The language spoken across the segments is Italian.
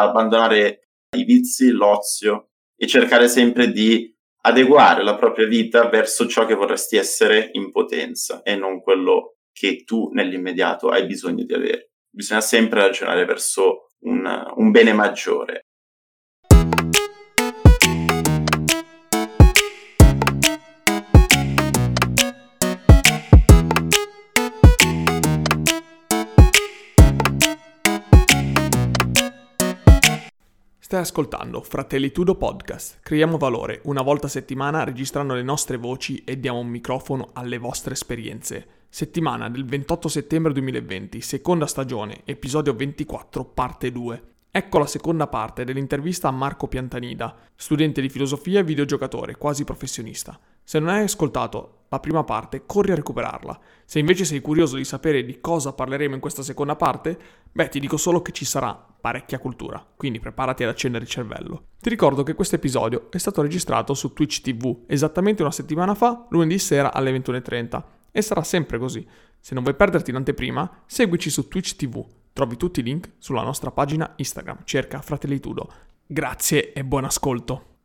abbandonare i vizi, l'ozio e cercare sempre di adeguare la propria vita verso ciò che vorresti essere in potenza e non quello che tu nell'immediato hai bisogno di avere. Bisogna sempre ragionare verso un, un bene maggiore. Stai ascoltando Fratelli Tudo Podcast. Creiamo valore una volta a settimana registrando le nostre voci e diamo un microfono alle vostre esperienze. Settimana del 28 settembre 2020, seconda stagione, episodio 24, parte 2. Ecco la seconda parte dell'intervista a Marco Piantanida, studente di filosofia e videogiocatore, quasi professionista. Se non hai ascoltato la prima parte, corri a recuperarla. Se invece sei curioso di sapere di cosa parleremo in questa seconda parte, beh, ti dico solo che ci sarà parecchia cultura, quindi preparati ad accendere il cervello. Ti ricordo che questo episodio è stato registrato su Twitch TV esattamente una settimana fa, lunedì sera alle 21.30, e sarà sempre così. Se non vuoi perderti l'anteprima, seguici su Twitch TV Trovi tutti i link sulla nostra pagina Instagram, cerca Fratelli Tudo. Grazie e buon ascolto.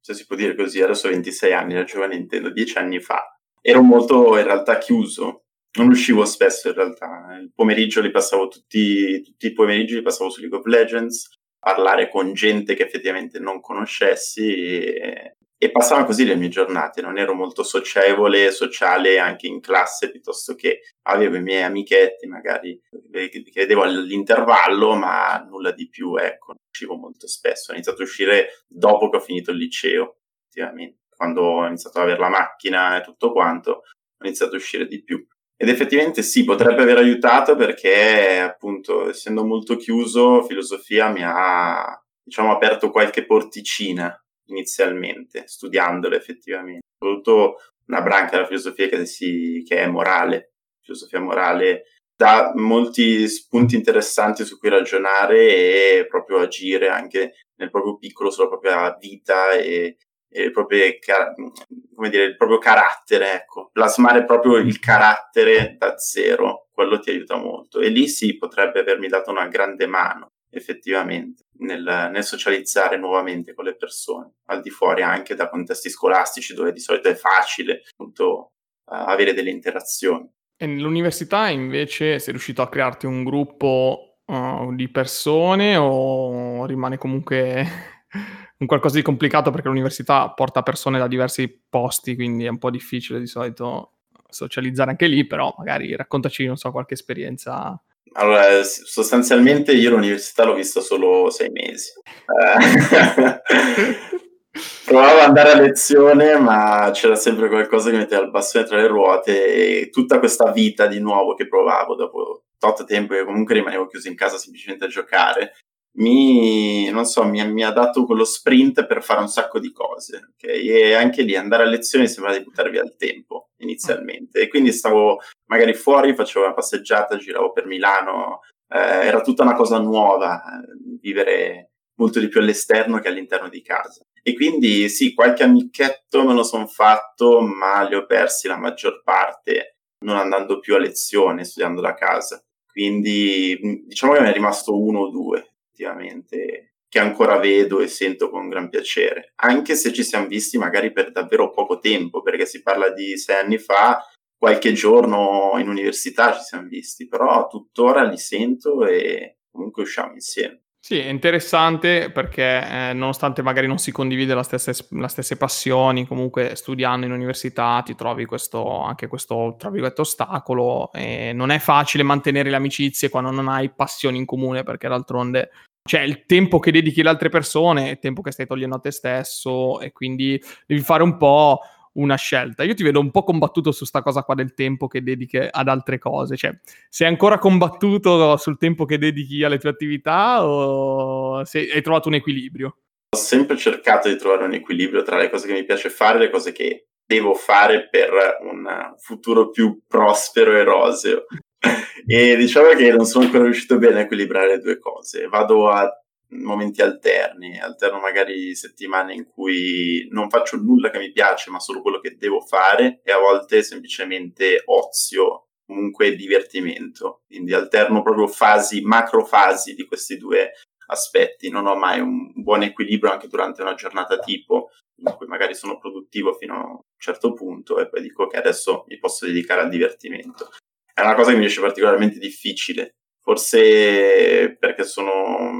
Se si può dire così, adesso ho 26 anni, da giovane intendo, 10 anni fa. Ero molto in realtà chiuso, non uscivo spesso in realtà. Il pomeriggio li passavo tutti, tutti i pomeriggi li passavo su League of Legends, parlare con gente che effettivamente non conoscessi e, e passavano così le mie giornate, non ero molto socievole, sociale anche in classe, piuttosto che avevo i miei amichetti, magari che vedevo all'intervallo, ma nulla di più, ecco, non uscivo molto spesso. Ho iniziato a uscire dopo che ho finito il liceo, effettivamente, quando ho iniziato ad avere la macchina e tutto quanto, ho iniziato a uscire di più. Ed effettivamente sì, potrebbe aver aiutato perché appunto essendo molto chiuso, filosofia mi ha diciamo aperto qualche porticina inizialmente, studiandolo effettivamente. Soprattutto una branca della filosofia che, si, che è morale, filosofia morale dà molti spunti interessanti su cui ragionare e proprio agire anche nel proprio piccolo sulla propria vita e, e come dire, il proprio carattere, ecco, plasmare proprio il carattere da zero, quello ti aiuta molto. E lì sì, potrebbe avermi dato una grande mano effettivamente nel, nel, socializzare nuovamente con le persone, al di fuori anche da contesti scolastici dove di solito è facile appunto avere delle interazioni. E nell'università invece sei riuscito a crearti un gruppo uh, di persone o rimane comunque un qualcosa di complicato perché l'università porta persone da diversi posti, quindi è un po' difficile di solito socializzare anche lì, però magari raccontaci, non so, qualche esperienza allora, sostanzialmente io l'università l'ho vista solo sei mesi. Eh, provavo ad andare a lezione, ma c'era sempre qualcosa che metteva il bastone tra le ruote e tutta questa vita di nuovo che provavo dopo tot tempo che comunque rimanevo chiuso in casa semplicemente a giocare, mi, so, mi, mi, ha dato quello sprint per fare un sacco di cose. Okay? E anche lì andare a lezione sembrava di buttare via il tempo inizialmente. E quindi stavo magari fuori, facevo una passeggiata, giravo per Milano, eh, era tutta una cosa nuova, eh, vivere molto di più all'esterno che all'interno di casa. E quindi sì, qualche amichetto me lo sono fatto, ma li ho persi la maggior parte non andando più a lezione, studiando da casa. Quindi diciamo che mi è rimasto uno o due effettivamente che ancora vedo e sento con gran piacere, anche se ci siamo visti magari per davvero poco tempo, perché si parla di sei anni fa, qualche giorno in università ci siamo visti, però tuttora li sento e comunque usciamo insieme. Sì, è interessante perché eh, nonostante magari non si condivide la stessa, la stesse passioni, comunque studiando in università ti trovi questo, anche questo, tra virgolette, ostacolo non è facile mantenere le amicizie quando non hai passioni in comune perché d'altronde cioè il tempo che dedichi alle altre persone è il tempo che stai togliendo a te stesso e quindi devi fare un po' una scelta. Io ti vedo un po' combattuto su sta cosa qua del tempo che dedichi ad altre cose, cioè sei ancora combattuto sul tempo che dedichi alle tue attività o sei, hai trovato un equilibrio? Ho sempre cercato di trovare un equilibrio tra le cose che mi piace fare e le cose che devo fare per un futuro più prospero e roseo e diciamo che non sono ancora riuscito bene a equilibrare le due cose. Vado a momenti alterni, alterno magari settimane in cui non faccio nulla che mi piace, ma solo quello che devo fare, e a volte semplicemente ozio, comunque divertimento. Quindi alterno proprio fasi, macro fasi di questi due aspetti, non ho mai un buon equilibrio anche durante una giornata tipo, in cui magari sono produttivo fino a un certo punto e poi dico che adesso mi posso dedicare al divertimento. È una cosa che mi riesce particolarmente difficile, forse perché sono,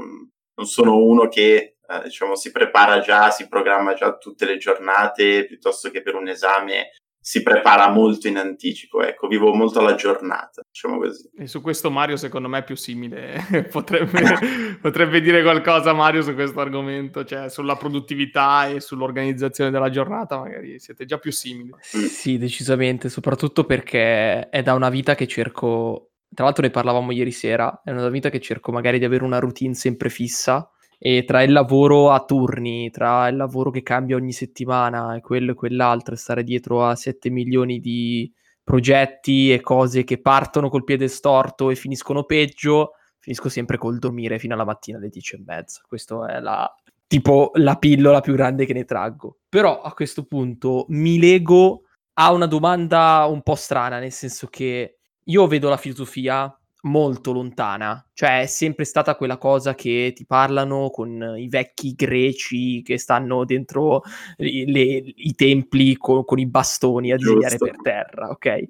non sono uno che eh, diciamo, si prepara già, si programma già tutte le giornate, piuttosto che per un esame si prepara molto in anticipo, ecco, vivo molto la giornata, diciamo così. E su questo Mario secondo me è più simile, potrebbe, potrebbe, dire qualcosa Mario su questo argomento, cioè sulla produttività e sull'organizzazione della giornata, magari siete già più simili. Mm. Sì, decisamente, soprattutto perché è da una vita che cerco, tra l'altro ne parlavamo ieri sera, è una vita che cerco magari di avere una routine sempre fissa, e tra il lavoro a turni, tra il lavoro che cambia ogni settimana e quello e quell'altro, e stare dietro a 7 milioni di progetti e cose che partono col piede storto e finiscono peggio, finisco sempre col dormire fino alla mattina alle 10 e mezza. Questa è la, tipo la pillola più grande che ne traggo. Però a questo punto mi lego a una domanda un po' strana, nel senso che io vedo la filosofia molto lontana, cioè è sempre stata quella cosa che ti parlano con i vecchi greci che stanno dentro le, i templi con, con, i bastoni a disegnare per terra, ok?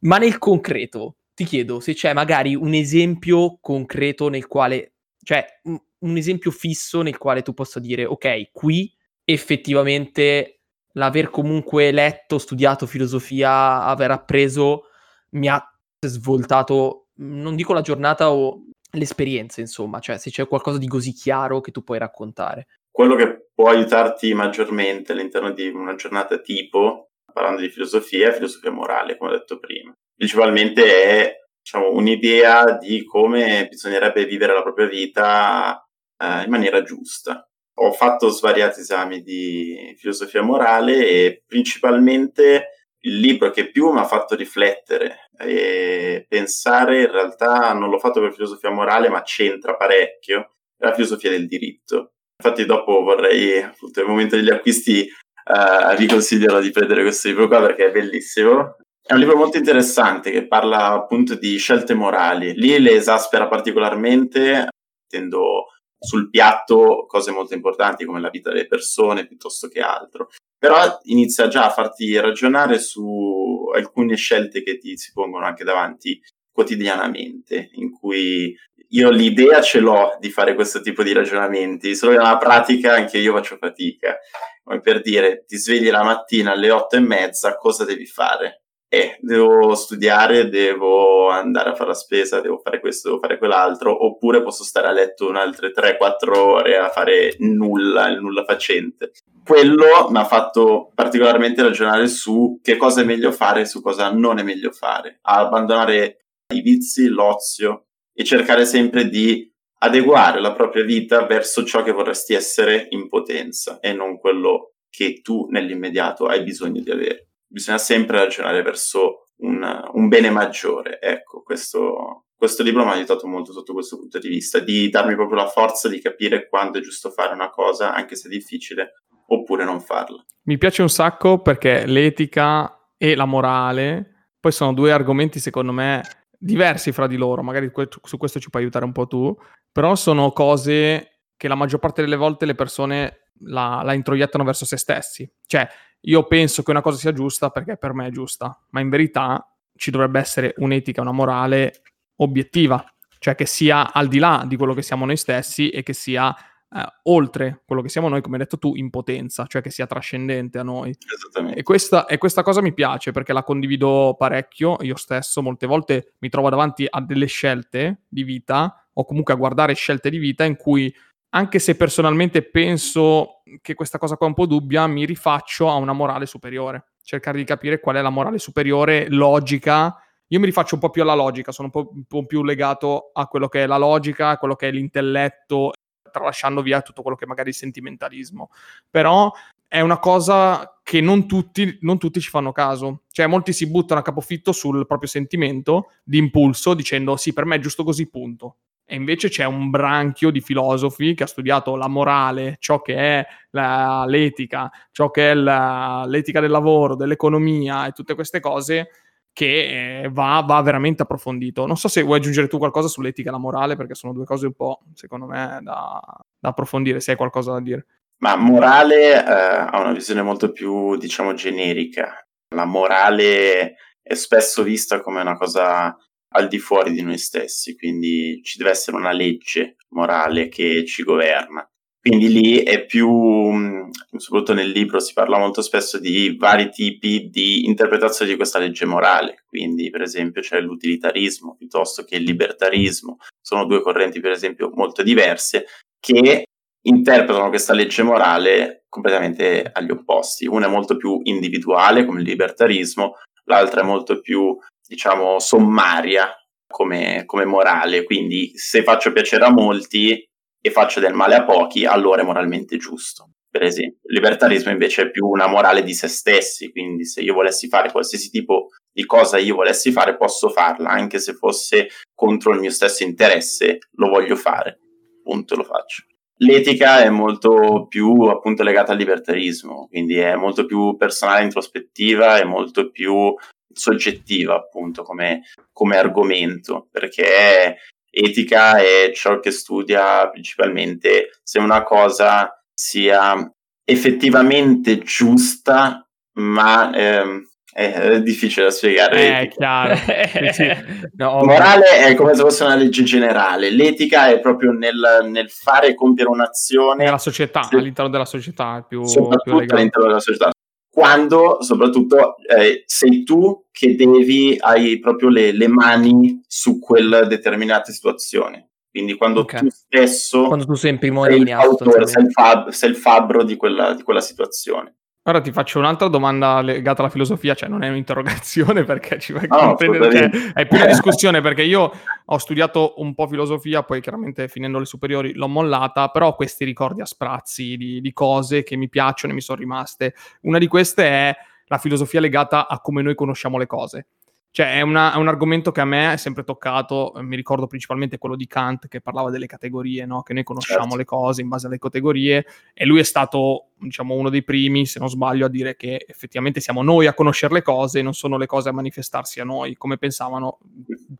Ma nel concreto ti chiedo se c'è magari un esempio concreto nel quale, cioè un, un esempio fisso nel quale tu possa dire, ok, qui effettivamente l'aver comunque letto, studiato filosofia, aver appreso mi ha svoltato non dico la giornata o l'esperienza, insomma, cioè se c'è qualcosa di così chiaro che tu puoi raccontare. Quello che può aiutarti maggiormente all'interno di una giornata tipo, parlando di filosofia, è filosofia morale, come ho detto prima. Principalmente è diciamo, un'idea di come bisognerebbe vivere la propria vita eh, in maniera giusta. Ho fatto svariati esami di filosofia morale e principalmente il libro che più mi ha fatto riflettere e pensare, in realtà non l'ho fatto per filosofia morale, ma c'entra parecchio, è la filosofia del diritto. Infatti dopo vorrei, appunto, nel momento degli acquisti, eh, vi consiglierò di prendere questo libro qua perché è bellissimo. È un libro molto interessante che parla appunto di scelte morali. Lì le esaspera particolarmente, mettendo sul piatto cose molto importanti come la vita delle persone piuttosto che altro però inizia già a farti ragionare su alcune scelte che ti si pongono anche davanti quotidianamente, in cui io l'idea ce l'ho di fare questo tipo di ragionamenti, solo nella pratica anche io faccio fatica. Come per dire, ti svegli la mattina alle otto e mezza, cosa devi fare? Eh, devo studiare, devo andare a fare la spesa, devo fare questo, devo fare quell'altro, oppure posso stare a letto un'altre 3-4 ore a fare nulla, il nulla facente quello mi ha fatto particolarmente ragionare su che cosa è meglio fare e su cosa non è meglio fare, abbandonare i vizi, l'ozio e cercare sempre di adeguare la propria vita verso ciò che vorresti essere in potenza e non quello che tu nell'immediato hai bisogno di avere. Bisogna sempre ragionare verso un, un bene maggiore. Ecco, questo, questo libro mi ha aiutato molto sotto questo punto di vista, di darmi proprio la forza di capire quando è giusto fare una cosa, anche se è difficile, oppure non farla. Mi piace un sacco perché l'etica e la morale poi sono due argomenti secondo me diversi fra di loro, magari su questo ci puoi aiutare un po' tu, però sono cose che la maggior parte delle volte le persone la, la introiettano verso se stessi. Cioè, io penso che una cosa sia giusta perché per me è giusta, ma in verità ci dovrebbe essere un'etica, una morale obiettiva, cioè che sia al di là di quello che siamo noi stessi e che sia eh, oltre quello che siamo noi, come hai detto tu, in potenza, cioè che sia trascendente a noi. Esattamente. E questa, e questa cosa mi piace perché la condivido parecchio, io stesso molte volte mi trovo davanti a delle scelte di vita o comunque a guardare scelte di vita in cui anche se personalmente penso che questa cosa qua è un po' dubbia, mi rifaccio a una morale superiore, cercare di capire qual è la morale superiore, logica. Io mi rifaccio un po' più alla logica, sono un po', un po più legato a quello che è la logica, a quello che è l'intelletto tralasciando via tutto quello che magari è il sentimentalismo. Però è una cosa che non tutti, non tutti, ci fanno caso. Cioè, molti si buttano a capofitto sul proprio sentimento di impulso, dicendo sì, per me è giusto così, punto. E invece c'è un branchio di filosofi che ha studiato la morale, ciò che è la, l'etica, ciò che è la, l'etica del lavoro, dell'economia e tutte queste cose che eh, va, va, veramente approfondito. Non so se vuoi aggiungere tu qualcosa sull'etica e la morale, perché sono due cose un po', secondo me, da, da approfondire, se hai qualcosa da dire. Ma morale eh, ha una visione molto più, diciamo, generica. La morale è spesso vista come una cosa al di fuori di noi stessi, quindi ci deve essere una legge morale che ci governa. Quindi lì è più, mm, soprattutto nel libro si parla molto spesso di vari tipi di interpretazione di questa legge morale. Quindi, per esempio, c'è l'utilitarismo piuttosto che il libertarismo. Sono due correnti, per esempio, molto diverse che interpretano questa legge morale completamente agli opposti. Una è molto più individuale, come il libertarismo, l'altra è molto più, diciamo, sommaria come, come morale. Quindi, se faccio piacere a molti, e faccio del male a pochi, allora è moralmente giusto. Per esempio, il libertarismo invece è più una morale di se stessi, quindi se io volessi fare qualsiasi tipo di cosa io volessi fare, posso farla, anche se fosse contro il mio stesso interesse, lo voglio fare, punto, lo faccio. L'etica è molto più appunto legata al libertarismo, quindi è molto più personale, introspettiva, è molto più soggettiva appunto come, come argomento, perché etica è ciò che studia principalmente se una cosa sia effettivamente giusta, ma ehm, è difficile da spiegare. Eh, è chiaro. no, morale è come se fosse una legge generale, l'etica è proprio nel, nel fare compiere un'azione. Nella società, se, all'interno della società, più, soprattutto più all'interno della società quando soprattutto eh, sei tu che devi, hai proprio le, le, mani su quella determinata situazione. Quindi quando okay. tu stesso quando tu sei in prima linea, autore, sei, il fab, sei il fabbro di quella, di quella situazione. Ora ti faccio un'altra domanda legata alla filosofia, cioè non è un'interrogazione perché ci vai a no, comprendere, cioè, è più una discussione perché io ho studiato un po' filosofia, poi chiaramente finendo le superiori l'ho mollata, però ho questi ricordi a sprazzi di, di cose che mi piacciono e mi sono rimaste. Una di queste è la filosofia legata a come noi conosciamo le cose. Cioè, è, una, è, un argomento che a me è sempre toccato. Mi ricordo principalmente quello di Kant che parlava delle categorie, no? che noi conosciamo certo. le cose in base alle categorie. E lui è stato, diciamo, uno dei primi, se non sbaglio, a dire che effettivamente siamo noi a conoscere le cose, non sono le cose a manifestarsi a noi, come pensavano.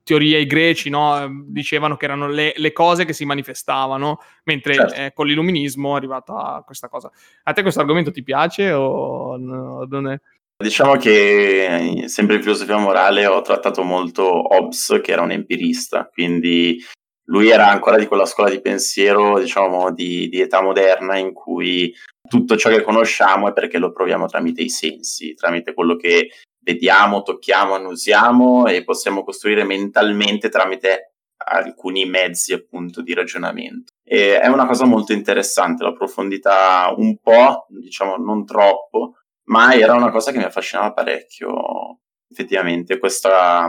Teoria i greci no? dicevano che erano le, le, cose che si manifestavano, mentre certo. eh, con l'illuminismo è arrivata questa cosa. A te questo argomento ti piace o no, non è? Diciamo che sempre in filosofia morale ho trattato molto Hobbes, che era un empirista, quindi lui era ancora di quella scuola di pensiero, diciamo, di, di, età moderna in cui tutto ciò che conosciamo è perché lo proviamo tramite i sensi, tramite quello che vediamo, tocchiamo, annusiamo e possiamo costruire mentalmente tramite alcuni mezzi appunto di ragionamento. E è una cosa molto interessante, l'ho approfondita un po', diciamo non troppo, ma era una cosa che mi affascinava parecchio, effettivamente, questa,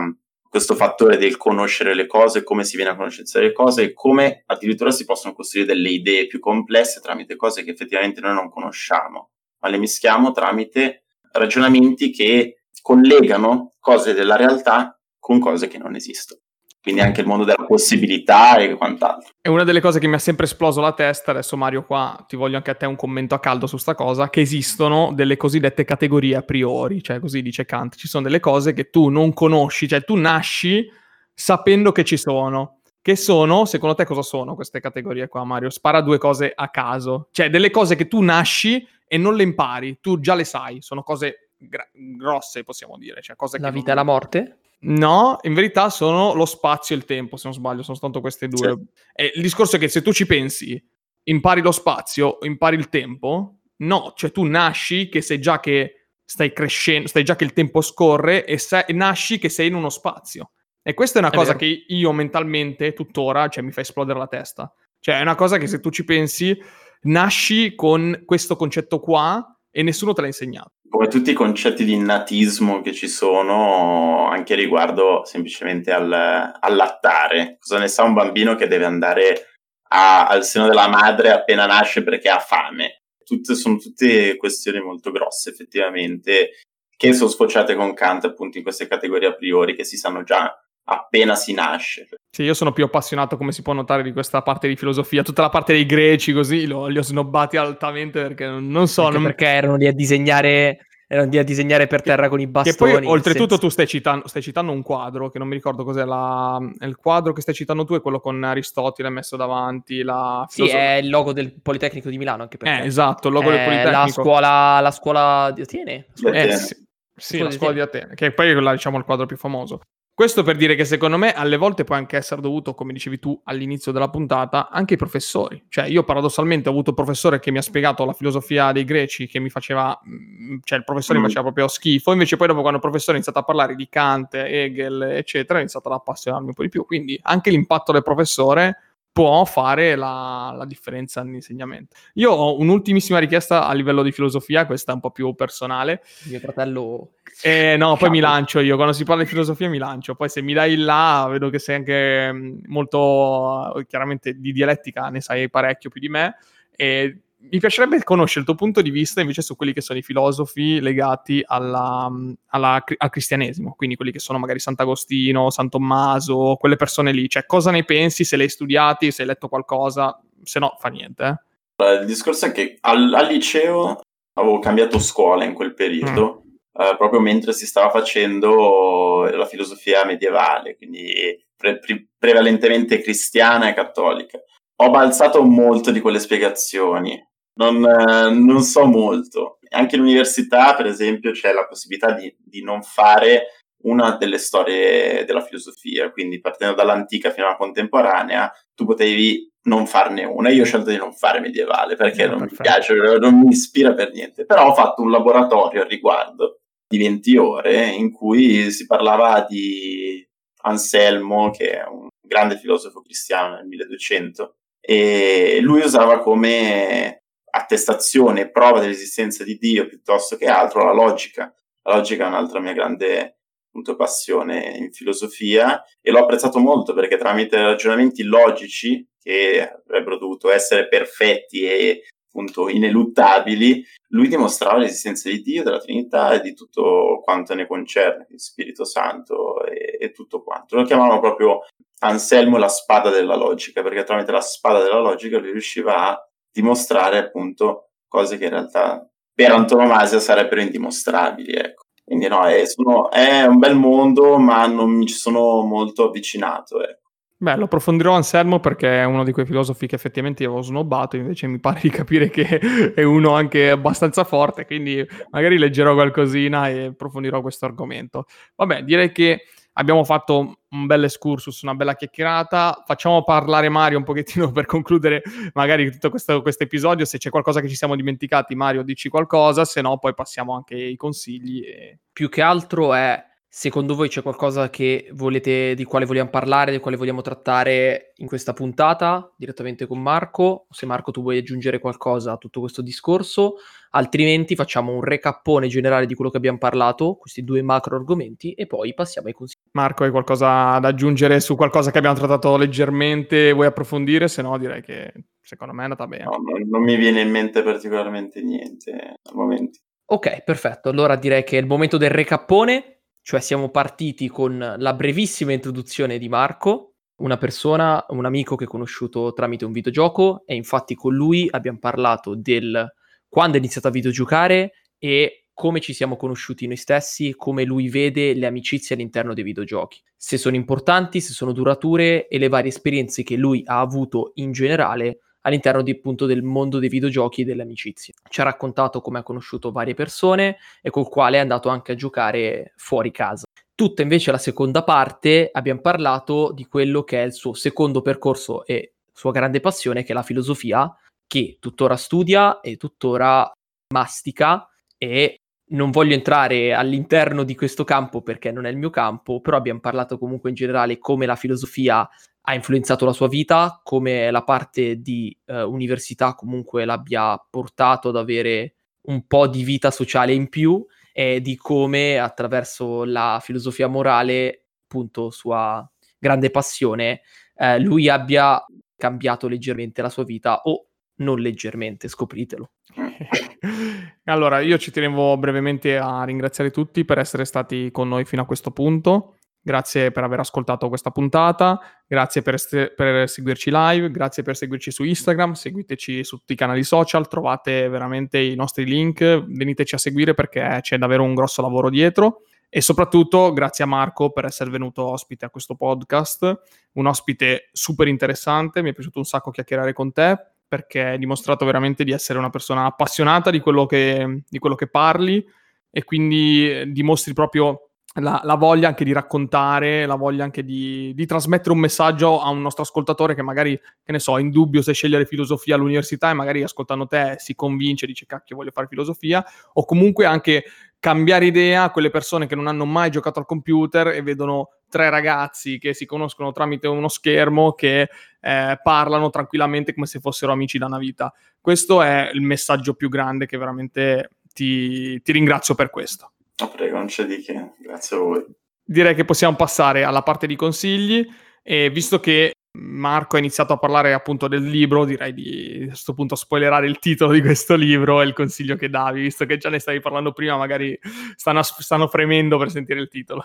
questo fattore del conoscere le cose, come si viene a conoscenza delle cose e come addirittura si possono costruire delle idee più complesse tramite cose che effettivamente noi non conosciamo, ma le mischiamo tramite ragionamenti che collegano cose della realtà con cose che non esistono quindi anche il mondo della possibilità e quant'altro. È una delle cose che mi ha sempre esploso la testa, adesso Mario qua ti voglio anche a te un commento a caldo su sta cosa, che esistono delle cosiddette categorie a priori, cioè così dice Kant, ci sono delle cose che tu non conosci, cioè tu nasci sapendo che ci sono. Che sono, secondo te cosa sono queste categorie qua Mario? Spara due cose a caso, cioè delle cose che tu nasci e non le impari, tu già le sai, sono cose gra- grosse possiamo dire. Cioè cose la vita non... e la morte? No, in verità sono lo spazio e il tempo, se non sbaglio, sono soltanto queste due. Sì. E il discorso è che se tu ci pensi, impari lo spazio, impari il tempo, no, cioè tu nasci che sei già che stai crescendo, stai già che il tempo scorre e, sei, nasci che sei in uno spazio. E questa è una è cosa vero. che io mentalmente tuttora, cioè mi fa esplodere la testa. Cioè è una cosa che se tu ci pensi, nasci con questo concetto qua e nessuno te l'ha insegnato. Come tutti i concetti di natismo che ci sono, anche riguardo semplicemente al, allattare. Cosa ne sa un bambino che deve andare a, al seno della madre appena nasce perché ha fame? Tutte, sono tutte questioni molto grosse, effettivamente, che sono sfociate con Kant appunto in queste categorie a priori che si sanno già appena si nasce. Sì, io sono più appassionato, come si può notare, di questa parte di filosofia. Tutta la parte dei greci, così, lo, li ho snobbati altamente perché non so... non... Perché erano lì a disegnare erano lì a disegnare per terra con i bastoni. Che poi, oltretutto, senza... tu stai citando, stai citando, un quadro che non mi ricordo cos'è. La, il quadro che stai citando tu è quello con Aristotele messo davanti. La sì, è il logo del Politecnico di Milano. Anche perché eh, esatto, il logo del Politecnico. La scuola, la scuola di Atene? Scuola eh, sì, sì la scuola di Atene, che poi è diciamo, il quadro più famoso. Questo per dire che secondo me alle volte può anche essere dovuto, come dicevi tu all'inizio della puntata, anche ai professori. Cioè io paradossalmente ho avuto un professore che mi ha spiegato la filosofia dei greci che mi faceva, mm, cioè il professore mm. mi faceva proprio schifo, invece poi dopo quando il professore ha iniziato a parlare di Kant, Hegel, eccetera, ho iniziato ad appassionarmi un po' di più. Quindi anche l'impatto del professore può fare la, la, differenza nell'insegnamento. Io ho un'ultimissima richiesta a livello di filosofia, questa è un po' più personale. Mio fratello... Eh, no, poi mi lancio io, quando si parla di filosofia mi lancio, poi se mi dai il là vedo che sei anche mm, molto, chiaramente di dialettica ne sai parecchio più di me, e mi piacerebbe conoscere il tuo punto di vista invece su quelli che sono i filosofi legati alla, alla, al cristianesimo, quindi quelli che sono magari Sant'Agostino, San Tommaso, quelle persone lì. Cioè, cosa ne pensi? Se li hai studiati, se hai letto qualcosa, se no fa niente. Eh. Il discorso è che al, al, liceo avevo cambiato scuola in quel periodo, mm. eh, proprio mentre si stava facendo la filosofia medievale, quindi pre- pre- prevalentemente cristiana e cattolica ho balzato molto di quelle spiegazioni non, eh, non, so molto. Anche all'università, per esempio, c'è la possibilità di, di, non fare una delle storie della filosofia, quindi partendo dall'antica fino alla contemporanea, tu potevi non farne una. Io ho scelto di non fare medievale perché no, non perfetto. mi piace, non mi ispira per niente. Però ho fatto un laboratorio al riguardo di 20 ore in cui si parlava di Anselmo, che è un grande filosofo cristiano nel 1200, e lui usava come attestazione, prova dell'esistenza di Dio piuttosto che altro, la logica. La logica è un'altra mia grande appunto, passione in filosofia e l'ho apprezzato molto perché tramite ragionamenti logici che avrebbero dovuto essere perfetti e appunto ineluttabili, lui dimostrava l'esistenza di Dio, della Trinità e di tutto quanto ne concerne, il Spirito Santo e, e tutto quanto. Lo chiamavano proprio Anselmo la spada della logica, perché tramite la spada della logica lui riusciva a dimostrare appunto cose che in realtà per antonomasia sarebbero indimostrabili. Ecco. Quindi no, è, sono, è, un bel mondo, ma non mi ci sono molto avvicinato. Ecco. Beh, lo approfondirò Anselmo perché è uno di quei filosofi che effettivamente avevo snobbato, invece mi pare di capire che è uno anche abbastanza forte, quindi magari leggerò qualcosina e approfondirò questo argomento. Vabbè, direi che abbiamo fatto un bel excursus, una bella chiacchierata. Facciamo parlare Mario un pochettino per concludere magari tutto questo episodio. Se c'è qualcosa che ci siamo dimenticati, Mario, dici qualcosa, se no poi passiamo anche ai consigli. E... Più che altro è Secondo voi c'è qualcosa volete, di quale vogliamo parlare, di quale vogliamo trattare in questa puntata direttamente con Marco? Se Marco tu vuoi aggiungere qualcosa a tutto questo discorso, altrimenti facciamo un recappone generale di quello che abbiamo parlato, questi due macro argomenti, e poi passiamo ai consigli. Marco, hai qualcosa da aggiungere su qualcosa che abbiamo trattato leggermente? Vuoi approfondire? Se no, direi che secondo me è andata bene. No, non mi viene in mente particolarmente niente al momento. Ok, perfetto. Allora direi che è il momento del recappone cioè siamo partiti con la brevissima introduzione di Marco, una persona, un amico che ho conosciuto tramite un videogioco e infatti con lui abbiamo parlato del quando è iniziato a videogiocare e come ci siamo conosciuti noi stessi, come lui vede le amicizie all'interno dei videogiochi, se sono importanti, se sono durature e le varie esperienze che lui ha avuto in generale all'interno di, appunto del mondo dei videogiochi e delle amicizie. Ci ha raccontato come ha conosciuto varie persone e col quale è andato anche a giocare fuori casa. Tutta invece la seconda parte abbiamo parlato di quello che è il suo secondo percorso e sua grande passione che è la filosofia, che tuttora studia e tuttora mastica e non voglio entrare all'interno di questo campo perché non è il mio campo, però abbiamo parlato comunque in generale come la filosofia ha influenzato la sua vita, come la parte di eh, università comunque l'abbia portato ad avere un po' di vita sociale in più e di come attraverso la filosofia morale, appunto sua grande passione, eh, lui abbia cambiato leggermente la sua vita o non leggermente, scopritelo. allora, io ci tenevo brevemente a ringraziare tutti per essere stati con noi fino a questo punto Grazie per aver ascoltato questa puntata, grazie per, est- per, seguirci live, grazie per seguirci su Instagram, seguiteci su tutti i canali social, trovate veramente i nostri link, veniteci a seguire perché c'è davvero un grosso lavoro dietro. E soprattutto grazie a Marco per essere venuto ospite a questo podcast, un ospite super interessante, mi è piaciuto un sacco chiacchierare con te perché hai dimostrato veramente di essere una persona appassionata di quello che, di quello che parli e quindi dimostri proprio la, la, voglia anche di raccontare, la voglia anche di, di, trasmettere un messaggio a un nostro ascoltatore che magari, che ne so, è in dubbio se scegliere filosofia all'università e magari ascoltando te si convince, dice cacchio voglio fare filosofia, o comunque anche cambiare idea a quelle persone che non hanno mai giocato al computer e vedono tre ragazzi che si conoscono tramite uno schermo che eh, parlano tranquillamente come se fossero amici da una vita. Questo è il messaggio più grande che veramente ti, ti ringrazio per questo. No, prego, non c'è di che, grazie a voi. Direi che possiamo passare alla parte di consigli e visto che Marco ha iniziato a parlare appunto del libro, direi di a questo punto spoilerare il titolo di questo libro e il consiglio che davi, visto che già ne stavi parlando prima, magari stanno, stanno fremendo per sentire il titolo.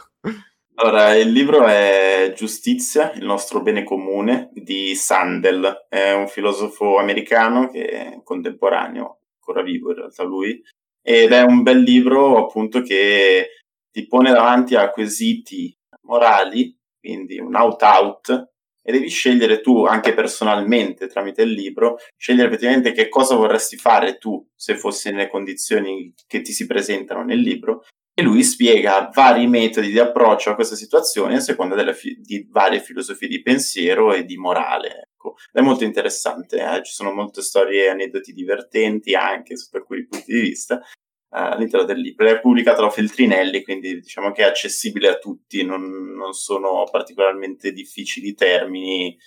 Allora, il libro è Giustizia, il nostro bene comune di Sandel, è un filosofo americano che è contemporaneo, ancora vivo in realtà lui, ed è un bel libro appunto che ti pone davanti a quesiti morali, quindi un out-out, e devi scegliere tu anche personalmente tramite il libro, scegliere effettivamente che cosa vorresti fare tu se fossi nelle condizioni che ti si presentano nel libro. E lui spiega vari metodi di approccio a questa situazione a seconda fi- di varie filosofie di pensiero e di morale. Ecco. È molto interessante, eh? ci sono molte storie, aneddoti divertenti anche sotto alcuni punti di vista all'interno del libro. È pubblicato da Feltrinelli, quindi diciamo che è accessibile a tutti, non, non sono particolarmente difficili i termini,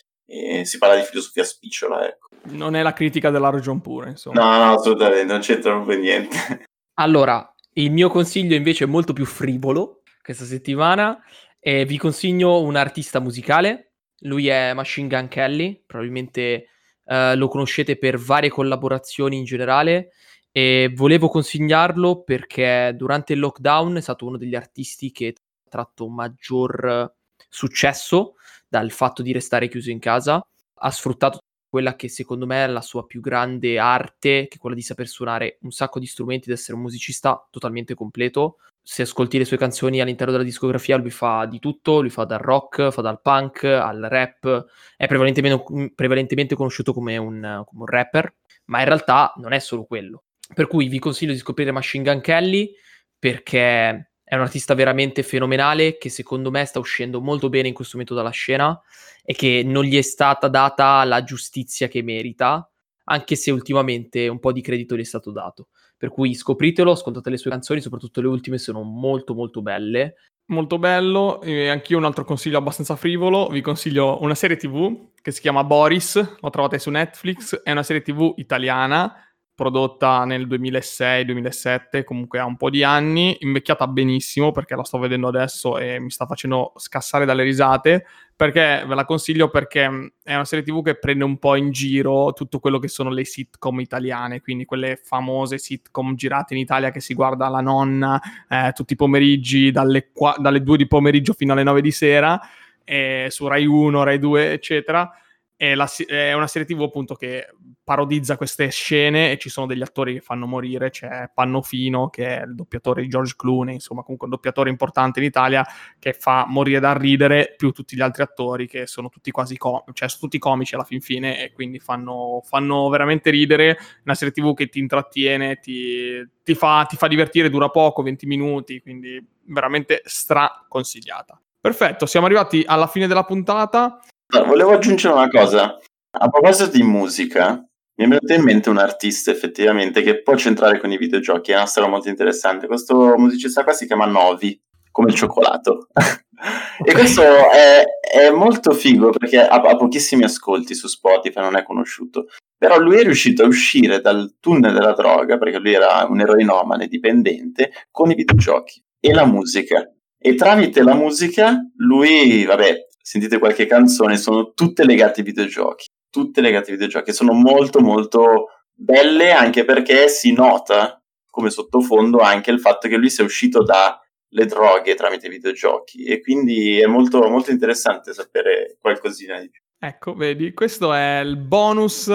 si parla di filosofia spicciola. Ecco. Non è la critica della ragione pura, insomma. No, no, assolutamente, non c'entra proprio niente. Allora, il mio consiglio invece è molto più frivolo questa settimana. E vi consiglio un artista musicale. Lui è Machine Gun Kelly, probabilmente uh, lo conoscete per varie collaborazioni in generale e volevo consigliarlo perché durante il lockdown è stato uno degli artisti che ha tratto maggior successo dal fatto di restare chiuso in casa. Ha sfruttato quella che secondo me è la sua più grande arte, che è quella di saper suonare un sacco di strumenti ed essere un musicista totalmente completo. Se ascolti le sue canzoni all'interno della discografia, lui fa di tutto, lui fa dal rock, fa dal punk al rap, è prevalentemente, prevalentemente conosciuto come un, come un rapper, ma in realtà non è solo quello per cui vi consiglio di scoprire Machine Gun Kelly perché è un artista veramente fenomenale che secondo me sta uscendo molto bene in questo momento dalla scena e che non gli è stata data la giustizia che merita, anche se ultimamente un po' di credito gli è stato dato. Per cui scopritelo, ascoltate le sue canzoni, soprattutto le ultime sono molto molto belle. Molto bello, e anch'io un altro consiglio abbastanza frivolo, vi consiglio una serie tv che si chiama Boris, lo trovate su Netflix, è una serie tv italiana prodotta nel 2006-2007, comunque ha un po' di anni, invecchiata benissimo perché la sto vedendo adesso e mi sta facendo scassare dalle risate, perché ve la consiglio perché è una serie tv che prende un po' in giro tutto quello che sono le sitcom italiane, quindi quelle famose sitcom girate in Italia che si guarda la nonna eh, tutti i pomeriggi dalle, qua- dalle 2 di pomeriggio fino alle 9 di sera, eh, su Rai 1, Rai 2, eccetera è, la, è, una serie TV appunto che parodizza queste scene e ci sono degli attori che fanno morire, c'è Pannofino che è il doppiatore di George Clooney, insomma comunque un doppiatore importante in Italia che fa morire da ridere più tutti gli altri attori che sono tutti quasi com- cioè sono tutti comici alla fin fine e quindi fanno, fanno veramente ridere, una serie TV che ti intrattiene, ti, ti, fa, ti fa divertire, dura poco, 20 minuti, quindi veramente straconsigliata. Perfetto, siamo arrivati alla fine della puntata. Volevo aggiungere una cosa. A proposito di musica, mi è venuto in mente un artista effettivamente che può centrare con i videogiochi, è una storia molto interessante. Questo musicista qua si chiama Novi, come il cioccolato. e questo è, è, molto figo perché ha, ha, pochissimi ascolti su Spotify, non è conosciuto. Però lui è riuscito a uscire dal tunnel della droga, perché lui era un eroinomane dipendente, con i videogiochi e la musica. E tramite la musica lui, vabbè, sentite qualche canzone, sono tutte legate ai videogiochi. Tutte legate ai videogiochi. Sono molto, molto belle anche perché si nota come sottofondo anche il fatto che lui sia uscito da le droghe tramite videogiochi e quindi è molto, molto interessante sapere qualcosina di più. Ecco, vedi, questo è il bonus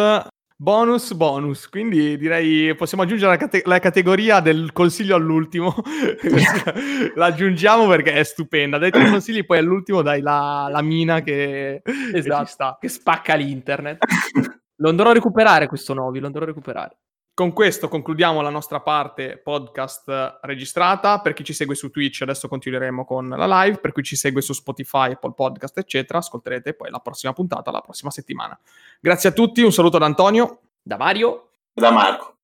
Bonus, bonus. Quindi direi possiamo aggiungere la, cate- la categoria del consiglio all'ultimo. L'aggiungiamo perché è stupenda. Dai tre consigli, poi all'ultimo dai la, la mina che, esatto, che, che spacca l'internet. lo andrò a recuperare questo Novi, lo andrò a recuperare. Con questo concludiamo la nostra parte podcast registrata. Per chi ci segue su Twitch, adesso continueremo con la live. Per chi ci segue su Spotify, Apple Podcast, eccetera, ascolterete poi la prossima puntata la prossima settimana. Grazie a tutti, un saluto da Antonio, da Mario, da Marco.